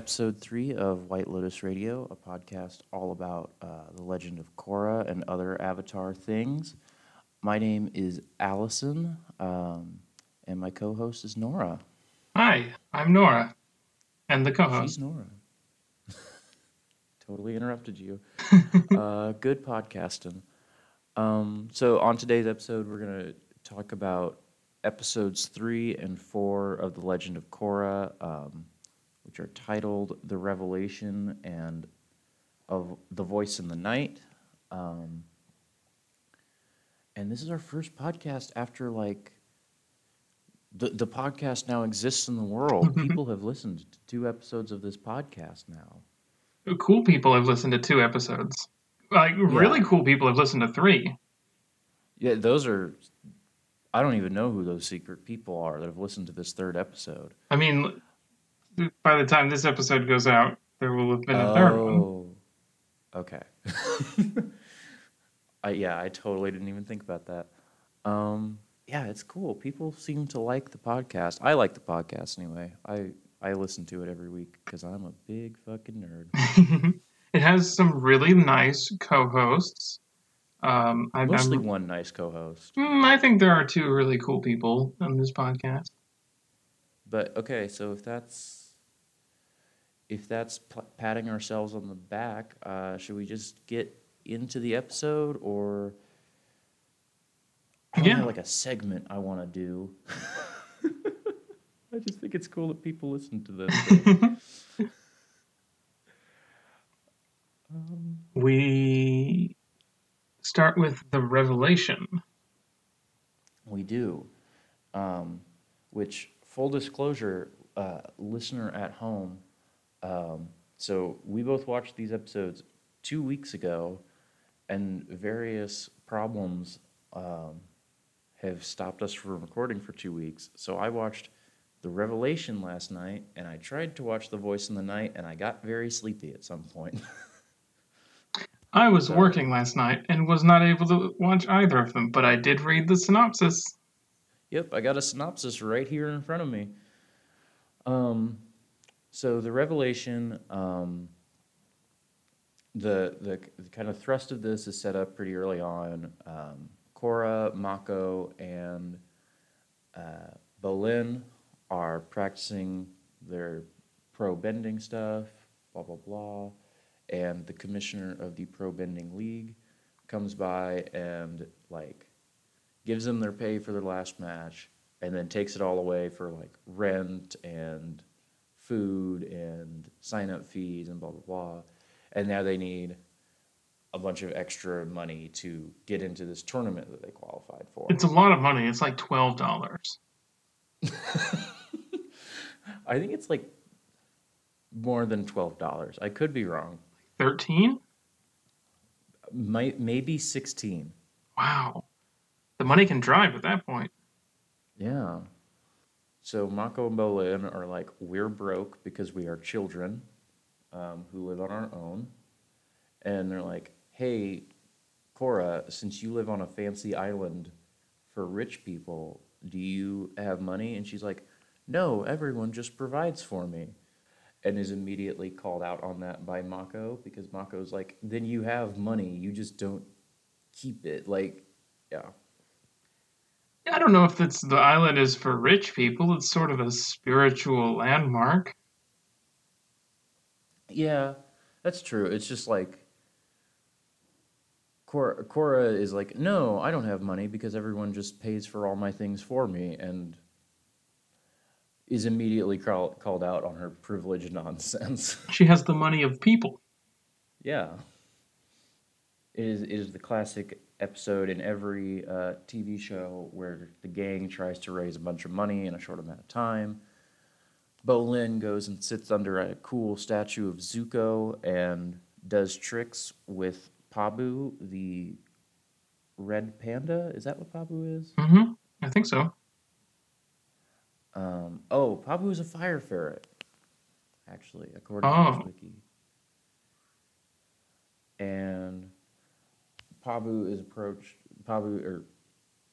episode three of White Lotus Radio, a podcast all about uh, the legend of Korra and other Avatar things. My name is Allison, um, and my co host is Nora. Hi, I'm Nora, and the co-host. She's Nora. totally interrupted you. uh, good podcasting. Um, so, on today's episode, we're going to talk about episodes three and four of The Legend of Korra, um, which are titled The Revelation and of The Voice in the Night. Um, and this is our first podcast after like the the podcast now exists in the world. People have listened to two episodes of this podcast now. Cool people have listened to two episodes. Like really Yeah. cool people have listened to three. Yeah, those are. I don't even know who those secret people are that have listened to this third episode. I mean, by the time this episode goes out, there will have been a third one. Oh, okay. I yeah, I totally didn't even think about that. Um, yeah, it's cool. People seem to like the podcast. I like the podcast anyway. I I listen to it every week because I'm a big fucking nerd. it has some really nice co-hosts. Um, I, Mostly I'm, one nice co-host. Mm, I think there are two really cool people on this podcast. But okay, so if that's if that's p- patting ourselves on the back, uh, should we just get into the episode, or I Yeah. have like a segment I want to do? I just think it's cool that people listen to this. um, we start with the revelation. We do. Um, which, full disclosure, uh, listener at home, um, so we both watched these episodes two weeks ago, and various problems um, have stopped us from recording for two weeks. So I watched The Revelation last night, and I tried to watch The Voice in the Night, and I got very sleepy at some point. I was So- working last night and was not able to watch either of them, but I did read the synopsis. Yep, I got a synopsis right here in front of me. Um, so the revelation, um, the, the the kind of thrust of this is set up pretty early on. Um, Mako, and uh, Bolin are practicing their pro bending stuff. Blah blah blah, and the commissioner of the pro bending league comes by and like gives them their pay for their last match, and then takes it all away for like rent and food and sign up fees and blah blah blah. And now they need a bunch of extra money to get into this tournament that they qualified for. It's a lot of money. It's like twelve dollars. I think it's like more than twelve dollars. I could be wrong. Thirteen? Might maybe sixteen. Wow. The money can drive at that point. Yeah. So Mako and Bolin are like, we're broke because we are children um, who live on our own. And they're like, hey, Korra, since you live on a fancy island for rich people, do you have money? And she's like, no, everyone just provides for me. And is immediately called out on that by Mako because Mako's like, then you have money, you just don't keep it. Like, yeah. I don't know if it's the island is for rich people. It's sort of a spiritual landmark. Yeah, that's true. It's just like Korra, Korra is like, no, I don't have money because everyone just pays for all my things for me, and is immediately call, called out on her privilege nonsense. She has the money of people. yeah, it is. It is the classic episode in every uh, TV show where the gang tries to raise a bunch of money in a short amount of time. Bolin goes and sits under a cool statue of Zuko and does tricks with Pabu, the red panda. Is that what Pabu is? Mm-hmm. I think so. Um, oh, Pabu is a fire ferret, actually, according to Oh. this wiki. And Pabu is approached. Pabu, or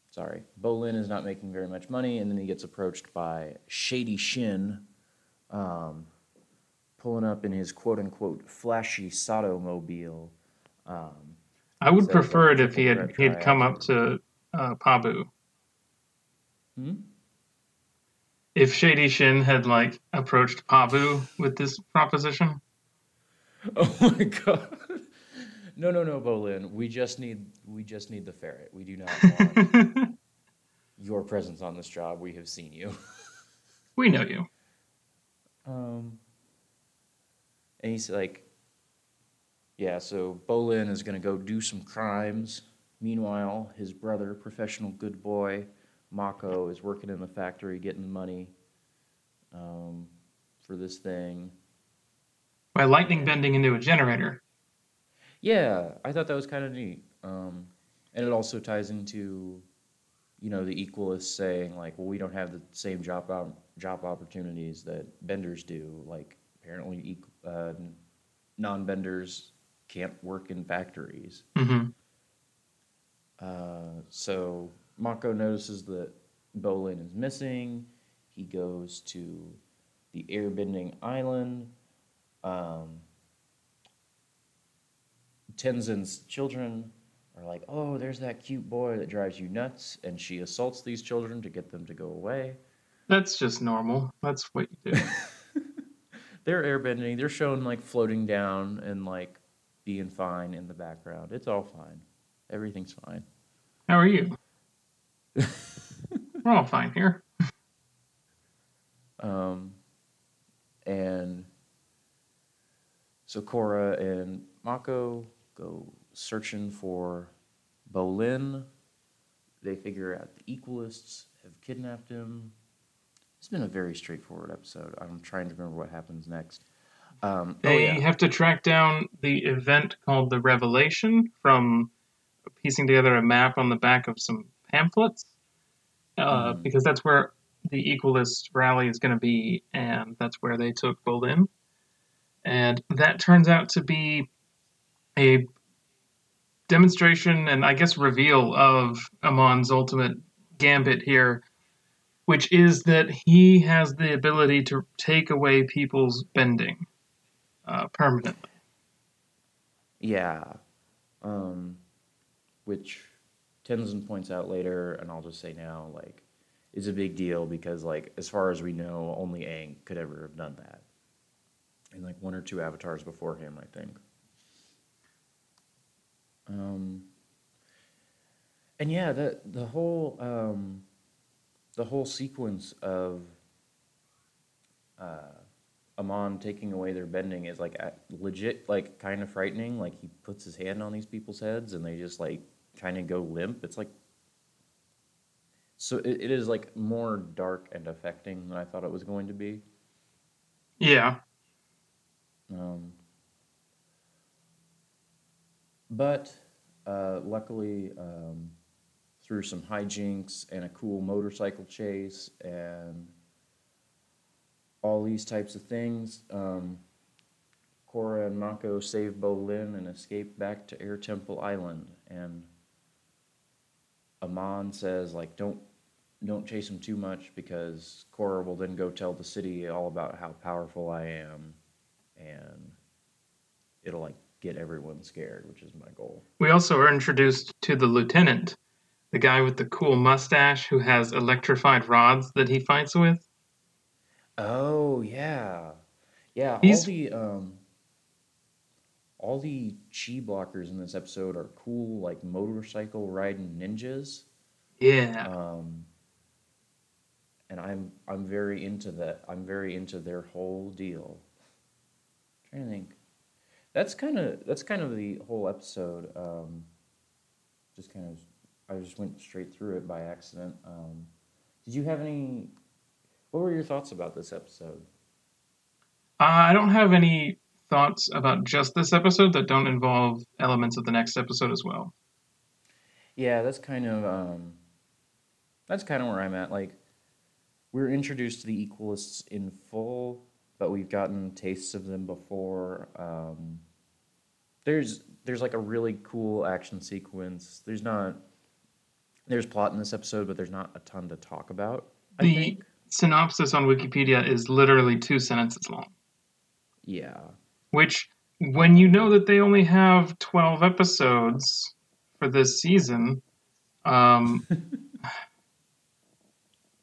sorry, Bolin is not making very much money, and then he gets approached by Shady Shin, um, pulling up in his quote unquote flashy Sato mobile. Um, I would prefer it if he had he had come up to uh, Pabu. hmm? If Shady Shin had like approached Pabu with this proposition. Oh my god. No, no, no, Bolin. We just need we just need the ferret. We do not want your presence on this job. We have seen you. we know you. Um, and he's like, yeah, so Bolin is going to go do some crimes. Meanwhile, his brother, professional good boy, Mako, is working in the factory getting money um, for this thing. By lightning bending into a generator. Yeah, I thought that was kind of neat. Um, and it also ties into, you know, the equalists saying like, well, we don't have the same job op- job opportunities that benders do. Like, apparently, uh, non-benders can't work in factories. hmm Uh, so Mako notices that Bolin is missing. He goes to the airbending island. Um, Tenzin's children are like, oh, there's that cute boy that drives you nuts. And she assaults these children to get them to go away. That's just normal. That's what you do. They're airbending. They're shown like floating down and like being fine in the background. It's all fine. Everything's fine. How are you? We're all fine here. Um, and so Korra and Mako go searching for Bolin. They figure out the Equalists have kidnapped him. It's been a very straightforward episode. I'm trying to remember what happens next. Um, oh They yeah, have to track down the event called the Revelation from piecing together a map on the back of some pamphlets, uh, Mhm. because that's where the Equalist rally is going to be, and that's where they took Bolin. And that turns out to be a demonstration and I guess reveal of Amon's ultimate gambit here, which is that he has the ability to take away people's bending uh, permanently. yeah. Um, which Tenzin points out later, and I'll just say now, like, is a big deal because, like, as far as we know, only Aang could ever have done that. And like one or two avatars before him, I think. Um, and yeah, the the whole um, the whole sequence of uh, Amon taking away their bending is like legit, like kind of frightening. Like he puts his hand on these people's heads and they just like kind of go limp. It's like so it, it is like more dark and affecting than I thought it was going to be. Yeah. Um, but uh, luckily, um, through some hijinks and a cool motorcycle chase and all these types of things, um, Korra and Mako save Bolin and escape back to Air Temple Island. And Amon says, like, don't don't chase him too much because Korra will then go tell the city all about how powerful I am, and it'll like get everyone scared, which is my goal. We also are introduced to the lieutenant, the guy with the cool mustache who has electrified rods that he fights with. Oh yeah, yeah. He's- all the um, all the chi blockers in this episode are cool, like motorcycle riding ninjas. Yeah. Um, and I'm I'm very into that. I'm very into their whole deal. trying to think. That's kind of that's kind of the whole episode. Um, just kind of, I just went straight through it by accident. Um, did you have any? What were your thoughts about this episode? Uh, I don't have any thoughts about just this episode that don't involve elements of the next episode as well. Yeah, that's kind of um, that's kind of where I'm at. Like, we're introduced to the Equalists in full, but we've gotten tastes of them before. Um, there's there's like a really cool action sequence. There's not there's plot in this episode, but there's not a ton to talk about. I The think. synopsis on Wikipedia is literally two sentences long. Yeah. Which, when you know that they only have 12 episodes for this season, um,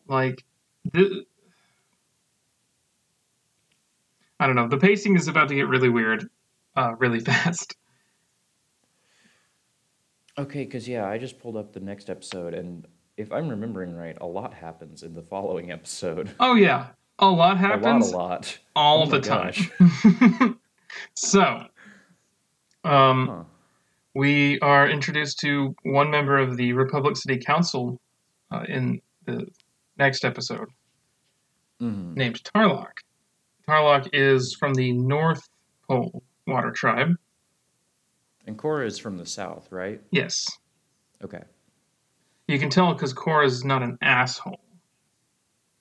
like, the, I don't know. The pacing is about to get really weird, uh, really fast. Okay, because yeah, I just pulled up the next episode, and if I'm remembering right, a lot happens in the following episode. Oh yeah, a lot happens. A lot, a lot. all Oh the time. so, um, Huh. we are introduced to one member of the Republic City Council uh, in the next episode, Mhm. named Tarrlok. Tarrlok is from the North Pole Water Tribe. And Korra is from the south, right? Yes, Okay. you can tell because Korra is not an asshole.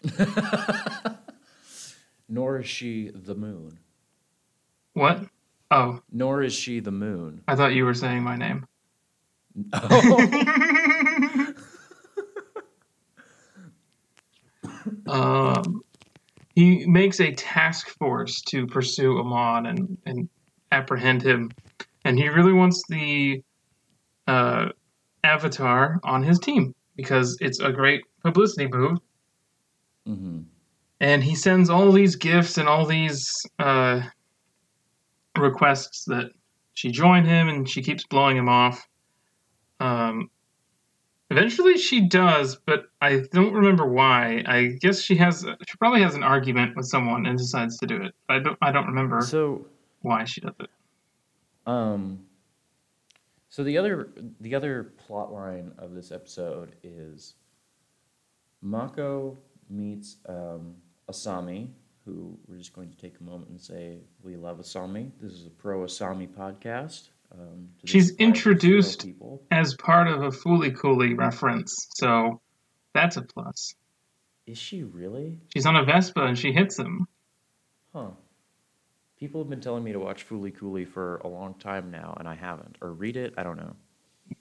Nor is she the moon. What? Oh, Nor is she the moon. I thought you were saying my name. um, he makes a task force to pursue Amon and, and apprehend him. And he really wants the uh, Avatar on his team because it's a great publicity move. hmm And he sends all these gifts and all these uh, requests that she join him, and she keeps blowing him off. Um, eventually, she does, but I don't remember why. I guess she has. She probably has an argument with someone and decides to do it. I don't. I don't remember So, why she does it. um, so the other the other plot line of this episode is Mako meets um, Asami, who we're just going to take a moment and say we love Asami. This is a pro Asami podcast. Um, to She's surprise of zero introduced-. As part of a Fooly Cooly reference, so that's a plus. Is she really? She's on a Vespa and she hits him. Huh. People have been telling me to watch Fooly Cooly for a long time now, and I haven't. Or read it, I don't know.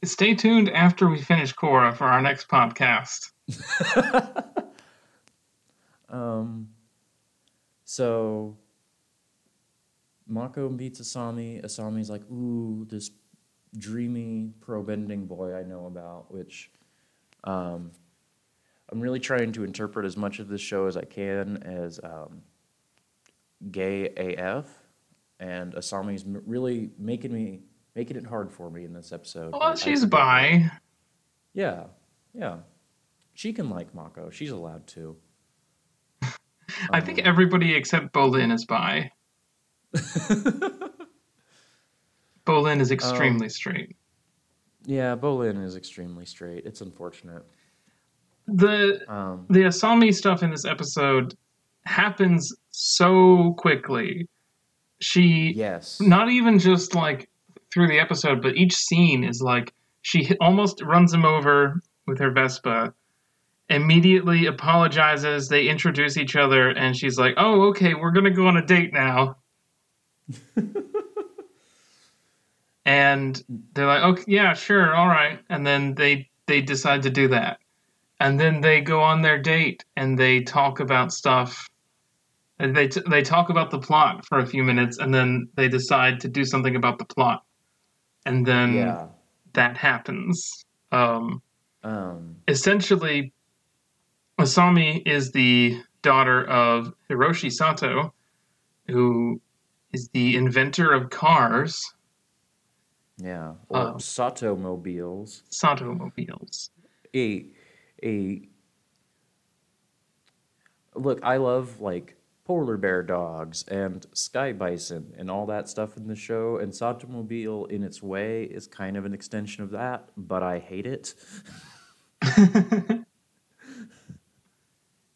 Stay tuned after we finish Korra for our next podcast. Um, so Mako meets Asami. Asami's like, ooh, this dreamy pro bending boy I know about, which um, I'm really trying to interpret as much of this show as I can as um, gay AF. And Asami's really making me making it hard for me in this episode. Well, she's bi. Yeah, yeah. She can like Mako. She's allowed to. I think Um, everybody except Bolin is bi. Bolin is extremely straight. Yeah, Bolin is extremely straight. It's unfortunate. The Um, the Asami stuff in this episode happens so quickly. She yes. not even just like through the episode, but each scene is like she almost runs him over with her Vespa, immediately apologizes. They introduce each other, and she's like, "Oh, okay, we're gonna go on a date now." and they're like, "Okay, yeah, sure, all right." And then they they decide to do that, and then they go on their date and they talk about stuff they t- they talk about the plot for a few minutes and then they decide to do something about the plot and then yeah. that happens um, Um, essentially asami is the daughter of hiroshi sato who is the inventor of cars yeah. Or Um, Sato mobiles. sato mobiles A a look. I love like polar bear dogs and sky bison and all that stuff in the show. And Sato mobile, in its way, is kind of an extension of that, but I hate it. the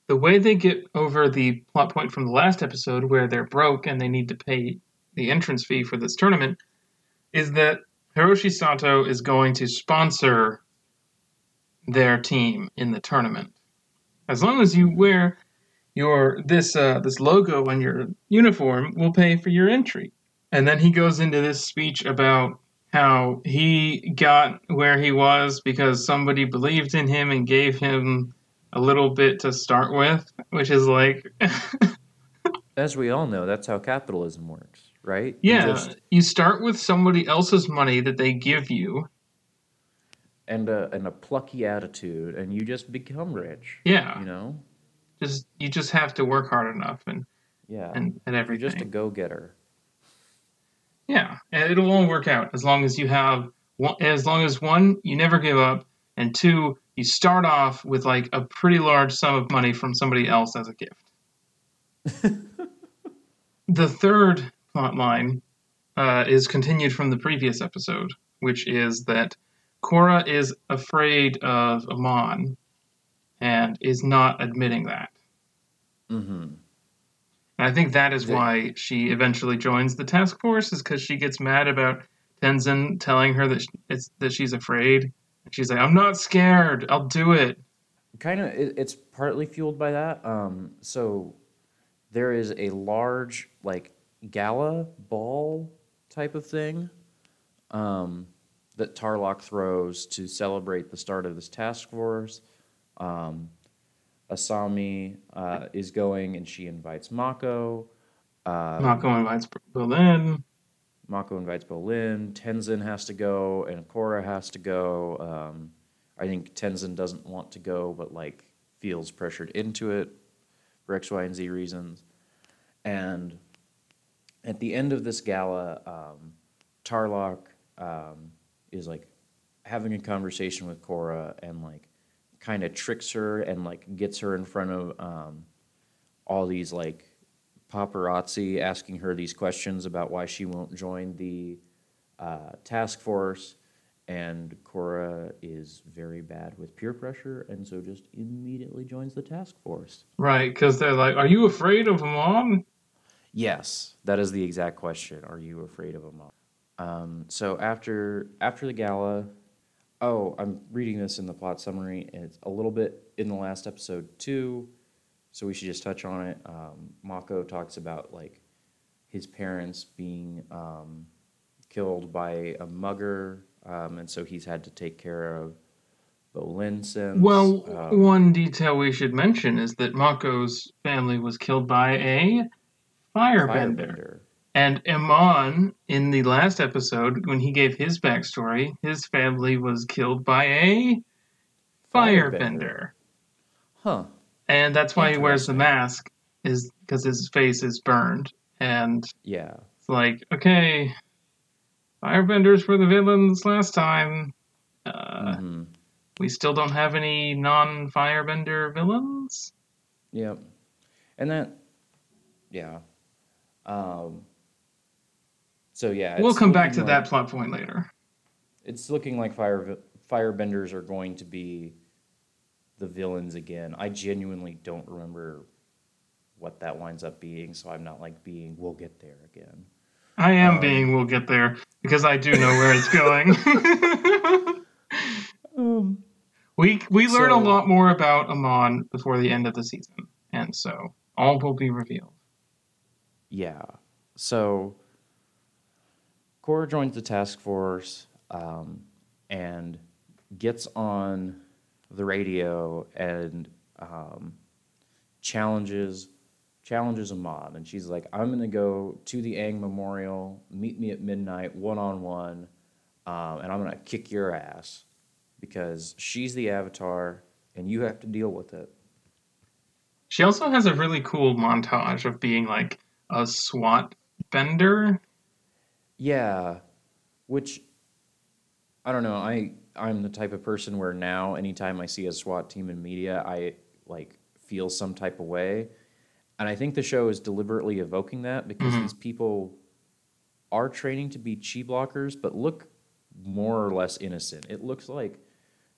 way they get over the plot point from the last episode where they're broke and they need to pay the entrance fee for this tournament is that Hiroshi Sato is going to sponsor their team in the tournament. As long as you wear your this uh, this logo on your uniform, we'll pay for your entry. And then he goes into this speech about how he got where he was because somebody believed in him and gave him a little bit to start with, which is like As we all know, that's how capitalism works, right? You Yeah, just- you start with somebody else's money that they give you. and a and a plucky attitude, and you just become rich. Yeah, You know? Just you just have to work hard enough and Yeah. and, and You're everything. just a go getter. Yeah, and it'll all work out as long as you have one. As long as one, you never give up, and two, you start off with like a pretty large sum of money from somebody else as a gift. the third plot line uh, is continued from the previous episode, which is that Korra is afraid of Amon and is not admitting that. Mm-hmm. And I think that is why she eventually joins the task force, is because she gets mad about Tenzin telling her that it's that she's afraid. And she's like, "I'm not scared. I'll do it." kind of it, it's partly fueled by that um so there is a large like gala ball type of thing um that tarrlok throws to celebrate the start of this task force um asami uh, is going and she invites mako uh, Mako invites Berlin. Mako invites Bolin. Tenzin has to go, and Korra has to go. Um, I think Tenzin doesn't want to go, but like feels pressured into it for X, Y, and Z reasons. And at the end of this gala, um, Tarrlok um, is like having a conversation with Korra and like kind of tricks her and like gets her in front of um, all these like paparazzi asking her these questions about why she won't join the uh, task force. And Korra is very bad with peer pressure, and so just immediately joins the task force. Right, because they're like, "Are you afraid of mom?" Yes, that is the exact question. Are you afraid of a mom? Um, so after after the gala, oh, I'm reading this in the plot summary, and it's a little bit in the last episode too. So we should just touch on it. Um, Mako talks about like his parents being um, killed by a mugger, um, and so he's had to take care of Bolin since. Well, um, one detail we should mention is that Mako's family was killed by a firebender. firebender. And Amon, in the last episode, when he gave his backstory, his family was killed by a firebender. Huh. And that's why he wears the mask, is because his face is burned. And Yeah. it's like, okay, firebenders were the villains last time. Uh, Mhm. We still don't have any non firebender villains. Yep. And that, yeah. Um, so yeah, we'll come back to looking that plot point later. It's looking like fire firebenders are going to be the villains again. I genuinely don't remember what that winds up being, so I'm not like being. We'll get there again. I am Um, being, we'll get there, because I do know where it's going. Um. we we learn a lot more about Amon before the end of the season, and so all will be revealed. Yeah. So Korra joins the task force um, and gets on the radio and um, challenges challenges Amon, and she's like, "I'm gonna go to the Aang Memorial. Meet me at midnight, one on one, and I'm gonna kick your ass because she's the Avatar, and you have to deal with it." She also has a really cool montage of being like a SWAT bender. Yeah, which I don't know. I I'm the type of person where now anytime I see a SWAT team in media, I like feel some type of way. And I think the show is deliberately evoking that because Mhm. these people are training to be chi blockers, but look more or less innocent. It looks like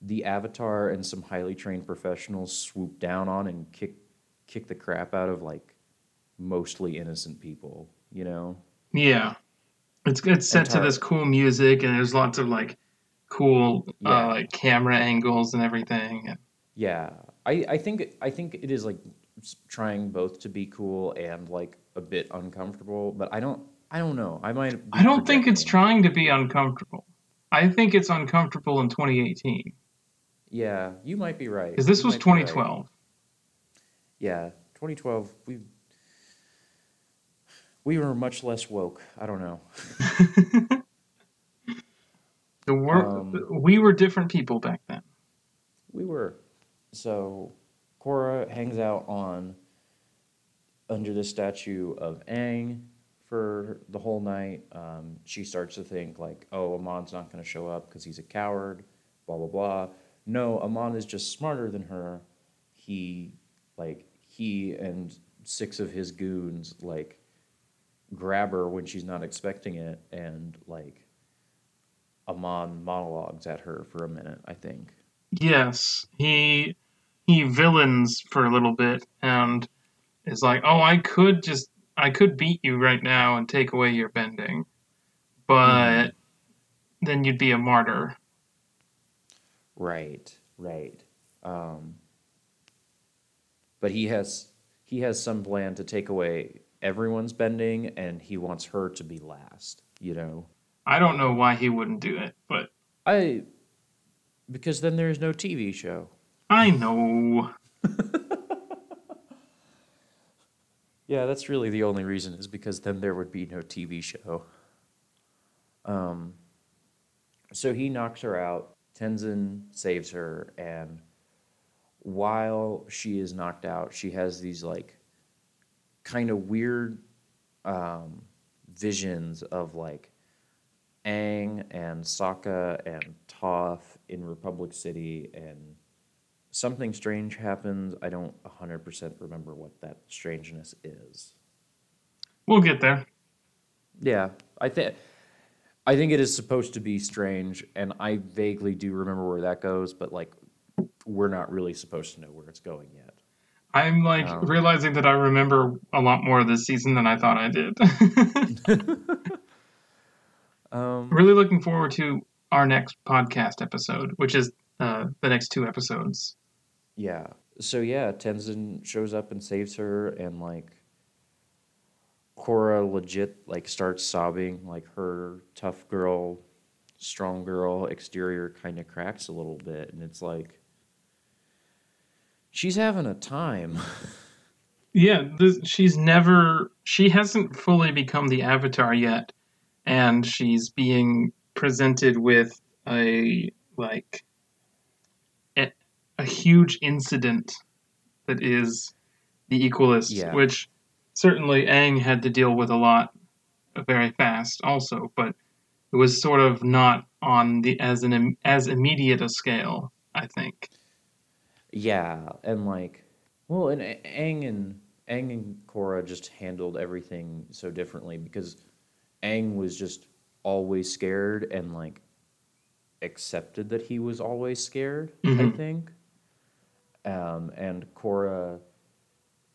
the Avatar and some highly trained professionals swoop down on and kick kick the crap out of like mostly innocent people, you know? Yeah, it's it's set to this cool music, and there's lots of like cool Yeah. uh, like camera angles and everything. Yeah, I, I think I think it is like trying both to be cool and like a bit uncomfortable, but I don't I don't know. I might. I don't think it's trying to be uncomfortable. I think it's uncomfortable in 2018 Yeah, you might be right. because this You was might be right. 2012. Yeah, 2012. We we were much less woke. I don't know. The wor- Um, we were different people back then. We were. So Korra hangs out on under the statue of Aang for the whole night. Um, she starts to think like, oh, Amon's not going to show up because he's a coward. Blah blah blah. No, Amon is just smarter than her. He like he and six of his goons like grab her when she's not expecting it and like Amon monologues at her for a minute, I think. Yes, he he villains for a little bit and is like, "Oh, I could just I could beat you right now and take away your bending, but then you'd be a martyr." Right, right. Um, but he has he has some plan to take away everyone's bending, and he wants her to be last. You know, I don't know why he wouldn't do it, but I because then there's no TV show. I know. Yeah, that's really the only reason is because then there would be no TV show. Um, so he knocks her out. Tenzin saves her, and while she is knocked out, she has these like kind of weird um, visions of like Aang and Sokka and Toph in Republic City, and something strange happens. I don't 100% remember what that strangeness is. We'll get there. Yeah, I think I think it is supposed to be strange, and I vaguely do remember where that goes, but like we're not really supposed to know where it's going yet. I'm like Oh. realizing that I remember a lot more of this season than I thought I did. Um, really looking forward to our next podcast episode, which is uh, the next two episodes. yeah. So yeah, Tenzin shows up and saves her, and like Korra legit like starts sobbing, like her tough girl, strong girl exterior kind of cracks a little bit, and it's like she's having a time. Yeah, this, she's never, she hasn't fully become the Avatar yet, and she's being presented with a like a, a huge incident that is the Equalists, Yeah. which certainly Aang had to deal with a lot very fast, also, but it was sort of not on the as an as immediate a scale. I think. Yeah, and like, well, and A- Aang and Aang and Korra just handled everything so differently because Aang was just always scared and like accepted that he was always scared. I Mhm. think, um, and Korra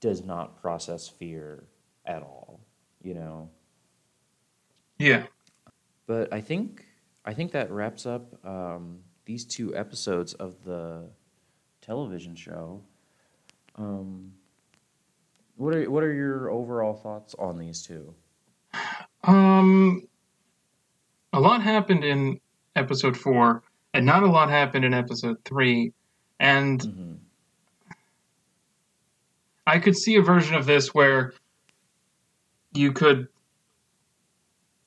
does not process fear at all. You know, Yeah. but I think I think that wraps up um, these two episodes of the television show. Um, what are what are your overall thoughts on these two? Um, a lot happened in episode four, and not a lot happened in episode three. And Mhm. I could see a version of this where you could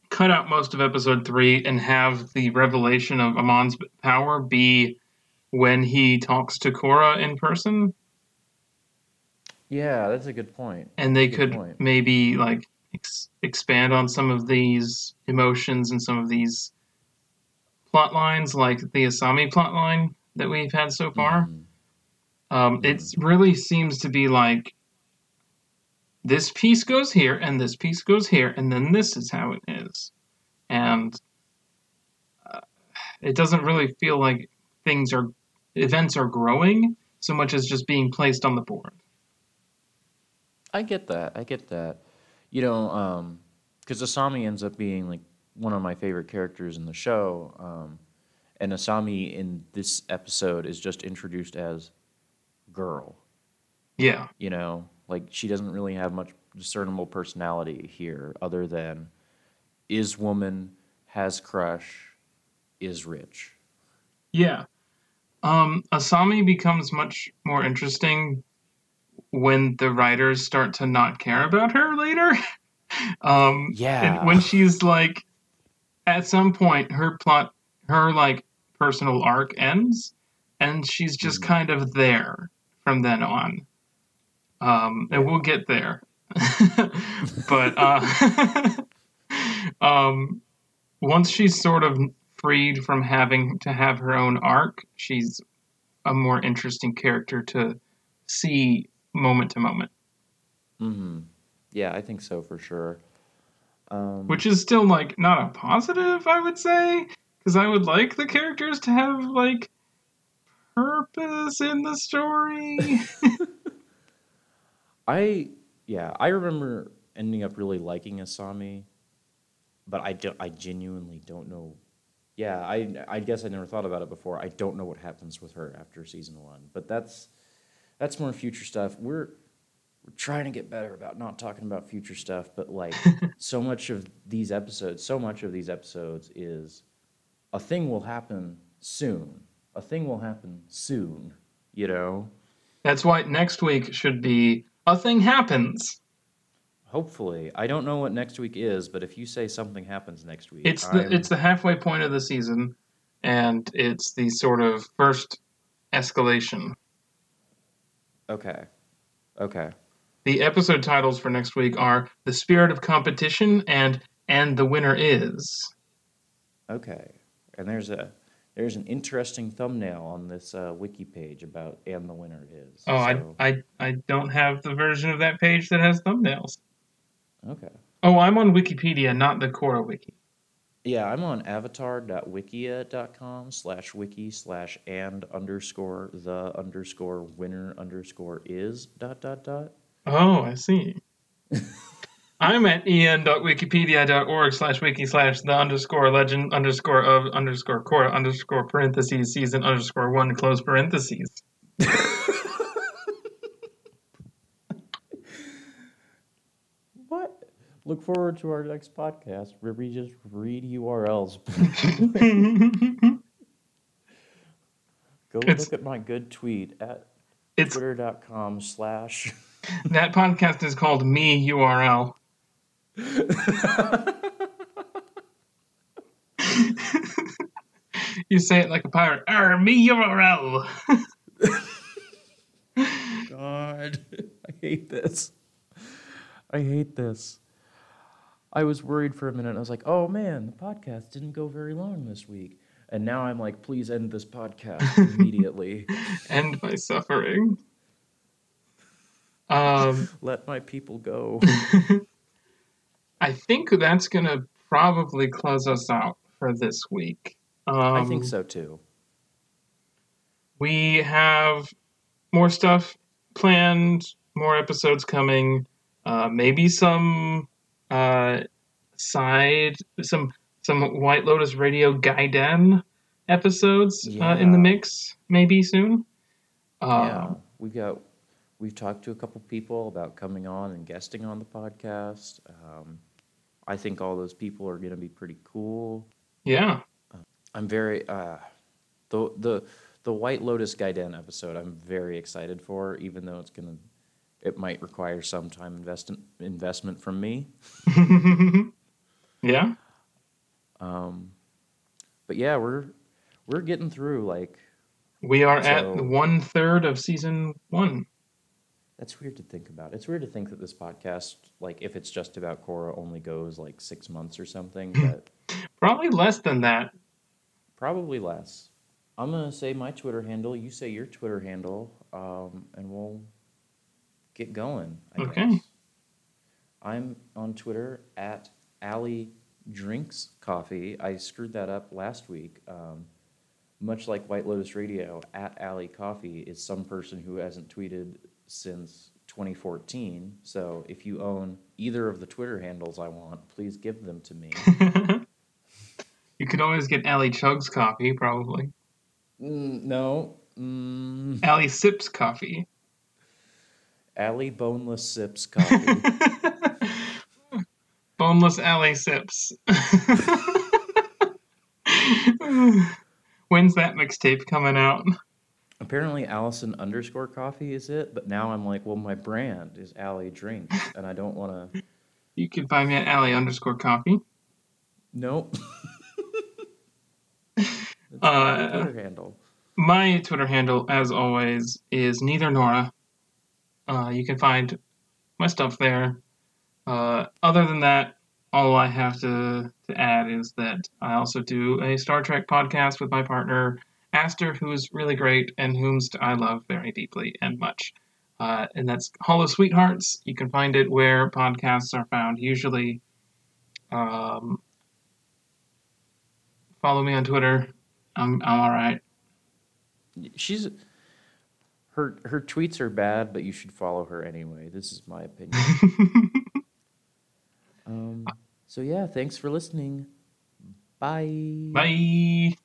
cut out most of episode three and have the revelation of Amon's power be when he talks to Korra in person, Yeah, that's a good point. and they could point. maybe like ex- expand on some of these emotions and some of these plot lines, like the Asami plot line that we've had so far. Mhm. Um, it really seems to be like this piece goes here and this piece goes here and then this is how it is and uh, it doesn't really feel like things are events are growing so much as just being placed on the board I get that. I get that. You know, um, because Asami ends up being like one of my favorite characters in the show, um, and Asami in this episode is just introduced as girl. yeah You know, like she doesn't really have much discernible personality here, other than is woman, has crush, is rich. yeah um, asami becomes much more interesting when the writers start to not care about her later um, Yeah. when she's like, at some point, her plot, her like personal arc ends, and she's just Mhm. kind of there from then on. Um, and we'll get there. but uh, um, once she's sort of freed from having to have her own arc, she's a more interesting character to see moment to moment, hmm Yeah, I think so for sure. Um, which is still like not a positive, I would say, because I would like the characters to have like purpose in the story. I yeah, I remember ending up really liking Asami, but I don't. I genuinely don't know. Yeah, I I guess I never thought about it before. I don't know what happens with her after season one, but that's that's more future stuff. We're we're trying to get better about not talking about future stuff, but like so much of these episodes, so much of these episodes is a thing will happen soon. A thing will happen soon. You know. That's why next week should be a thing happens. Hopefully, I don't know what next week is, but if you say something happens next week, It's the I'm- it's the halfway point of the season, and it's the sort of first escalation. okay, okay, The episode titles for next week are "The Spirit of Competition" and "And the Winner Is." okay. And there's a there's an interesting thumbnail on this uh, wiki page about and the winner is. Oh, so- I, I I don't have the version of that page that has thumbnails. Okay. Oh, I'm on Wikipedia, not the Korra wiki. Yeah, I'm on avatar.wikia.com slash wiki slash and underscore the underscore winner underscore is dot dot dot. Oh, I see. I'm at en.wikipedia.org slash wiki slash the underscore legend underscore of underscore Korra underscore parentheses season underscore one close parentheses. What? Look forward to our next podcast where we just read URLs. Go It's- look at my good tweet at it's twitter.com slash. that podcast is called Me URL. you say it like a pirate. Arr, me URL. God, I hate this. I hate this. I was worried for a minute. I was like, oh man, the podcast didn't go very long this week. And now I'm like, please end this podcast immediately. End my suffering. Um, Let my people go. I think that's gonna probably close us out for this week. Um, I think so too. We have more stuff planned, more episodes coming, uh, maybe some uh, side, some some White Lotus Radio Gaiden episodes uh, in the mix, maybe soon. yeah, Uh, we got. We've talked to a couple people about coming on and guesting on the podcast. Um, I think all those people are going to be pretty cool. yeah, I'm very uh, the the the White Lotus Gaiden episode. I'm very excited for, even though it's gonna it might require some time invest investment from me. yeah. Um, but yeah, we're we're getting through. Like We are So- at one third of season one. that's weird to think about. It's weird to think that this podcast, like if it's just about Korra, only goes like six months or something. But Probably less than that. probably less. I'm gonna say my Twitter handle. You say your Twitter handle, um, and we'll get going. I Okay. guess. I'm on Twitter at Allie Drinks Coffee. I screwed that up last week. Um, much like White Lotus Radio, at Alley Coffee is some person who hasn't tweeted since 2014. So if you own either of the Twitter handles I want, please give them to me. you could always get Allie Chugs coffee, probably. Mm, no. Mm, Allie Sips coffee. Allie Boneless Sips Coffee. Boneless Allie Sips. When's that mixtape coming out? Apparently, Allison underscore coffee is it, but now I'm like, well, my brand is Allie Drinks, and I don't want to. You can find me at alley underscore coffee. Nope. Uh, Twitter handle. My Twitter handle, as always, is neither Nora. Uh, you can find my stuff there. Uh, other than that, all I have to, to add is that I also do a Star Trek podcast with my partner, Aster, who is really great and whom I love very deeply and much. Uh, and that's Hollow Sweethearts. You can find it where podcasts are found, usually. Um, follow me on Twitter. I'm, I'm all right. She's her her tweets are bad, but you should follow her anyway. This is my opinion. um, so yeah, thanks for listening. Bye. Bye.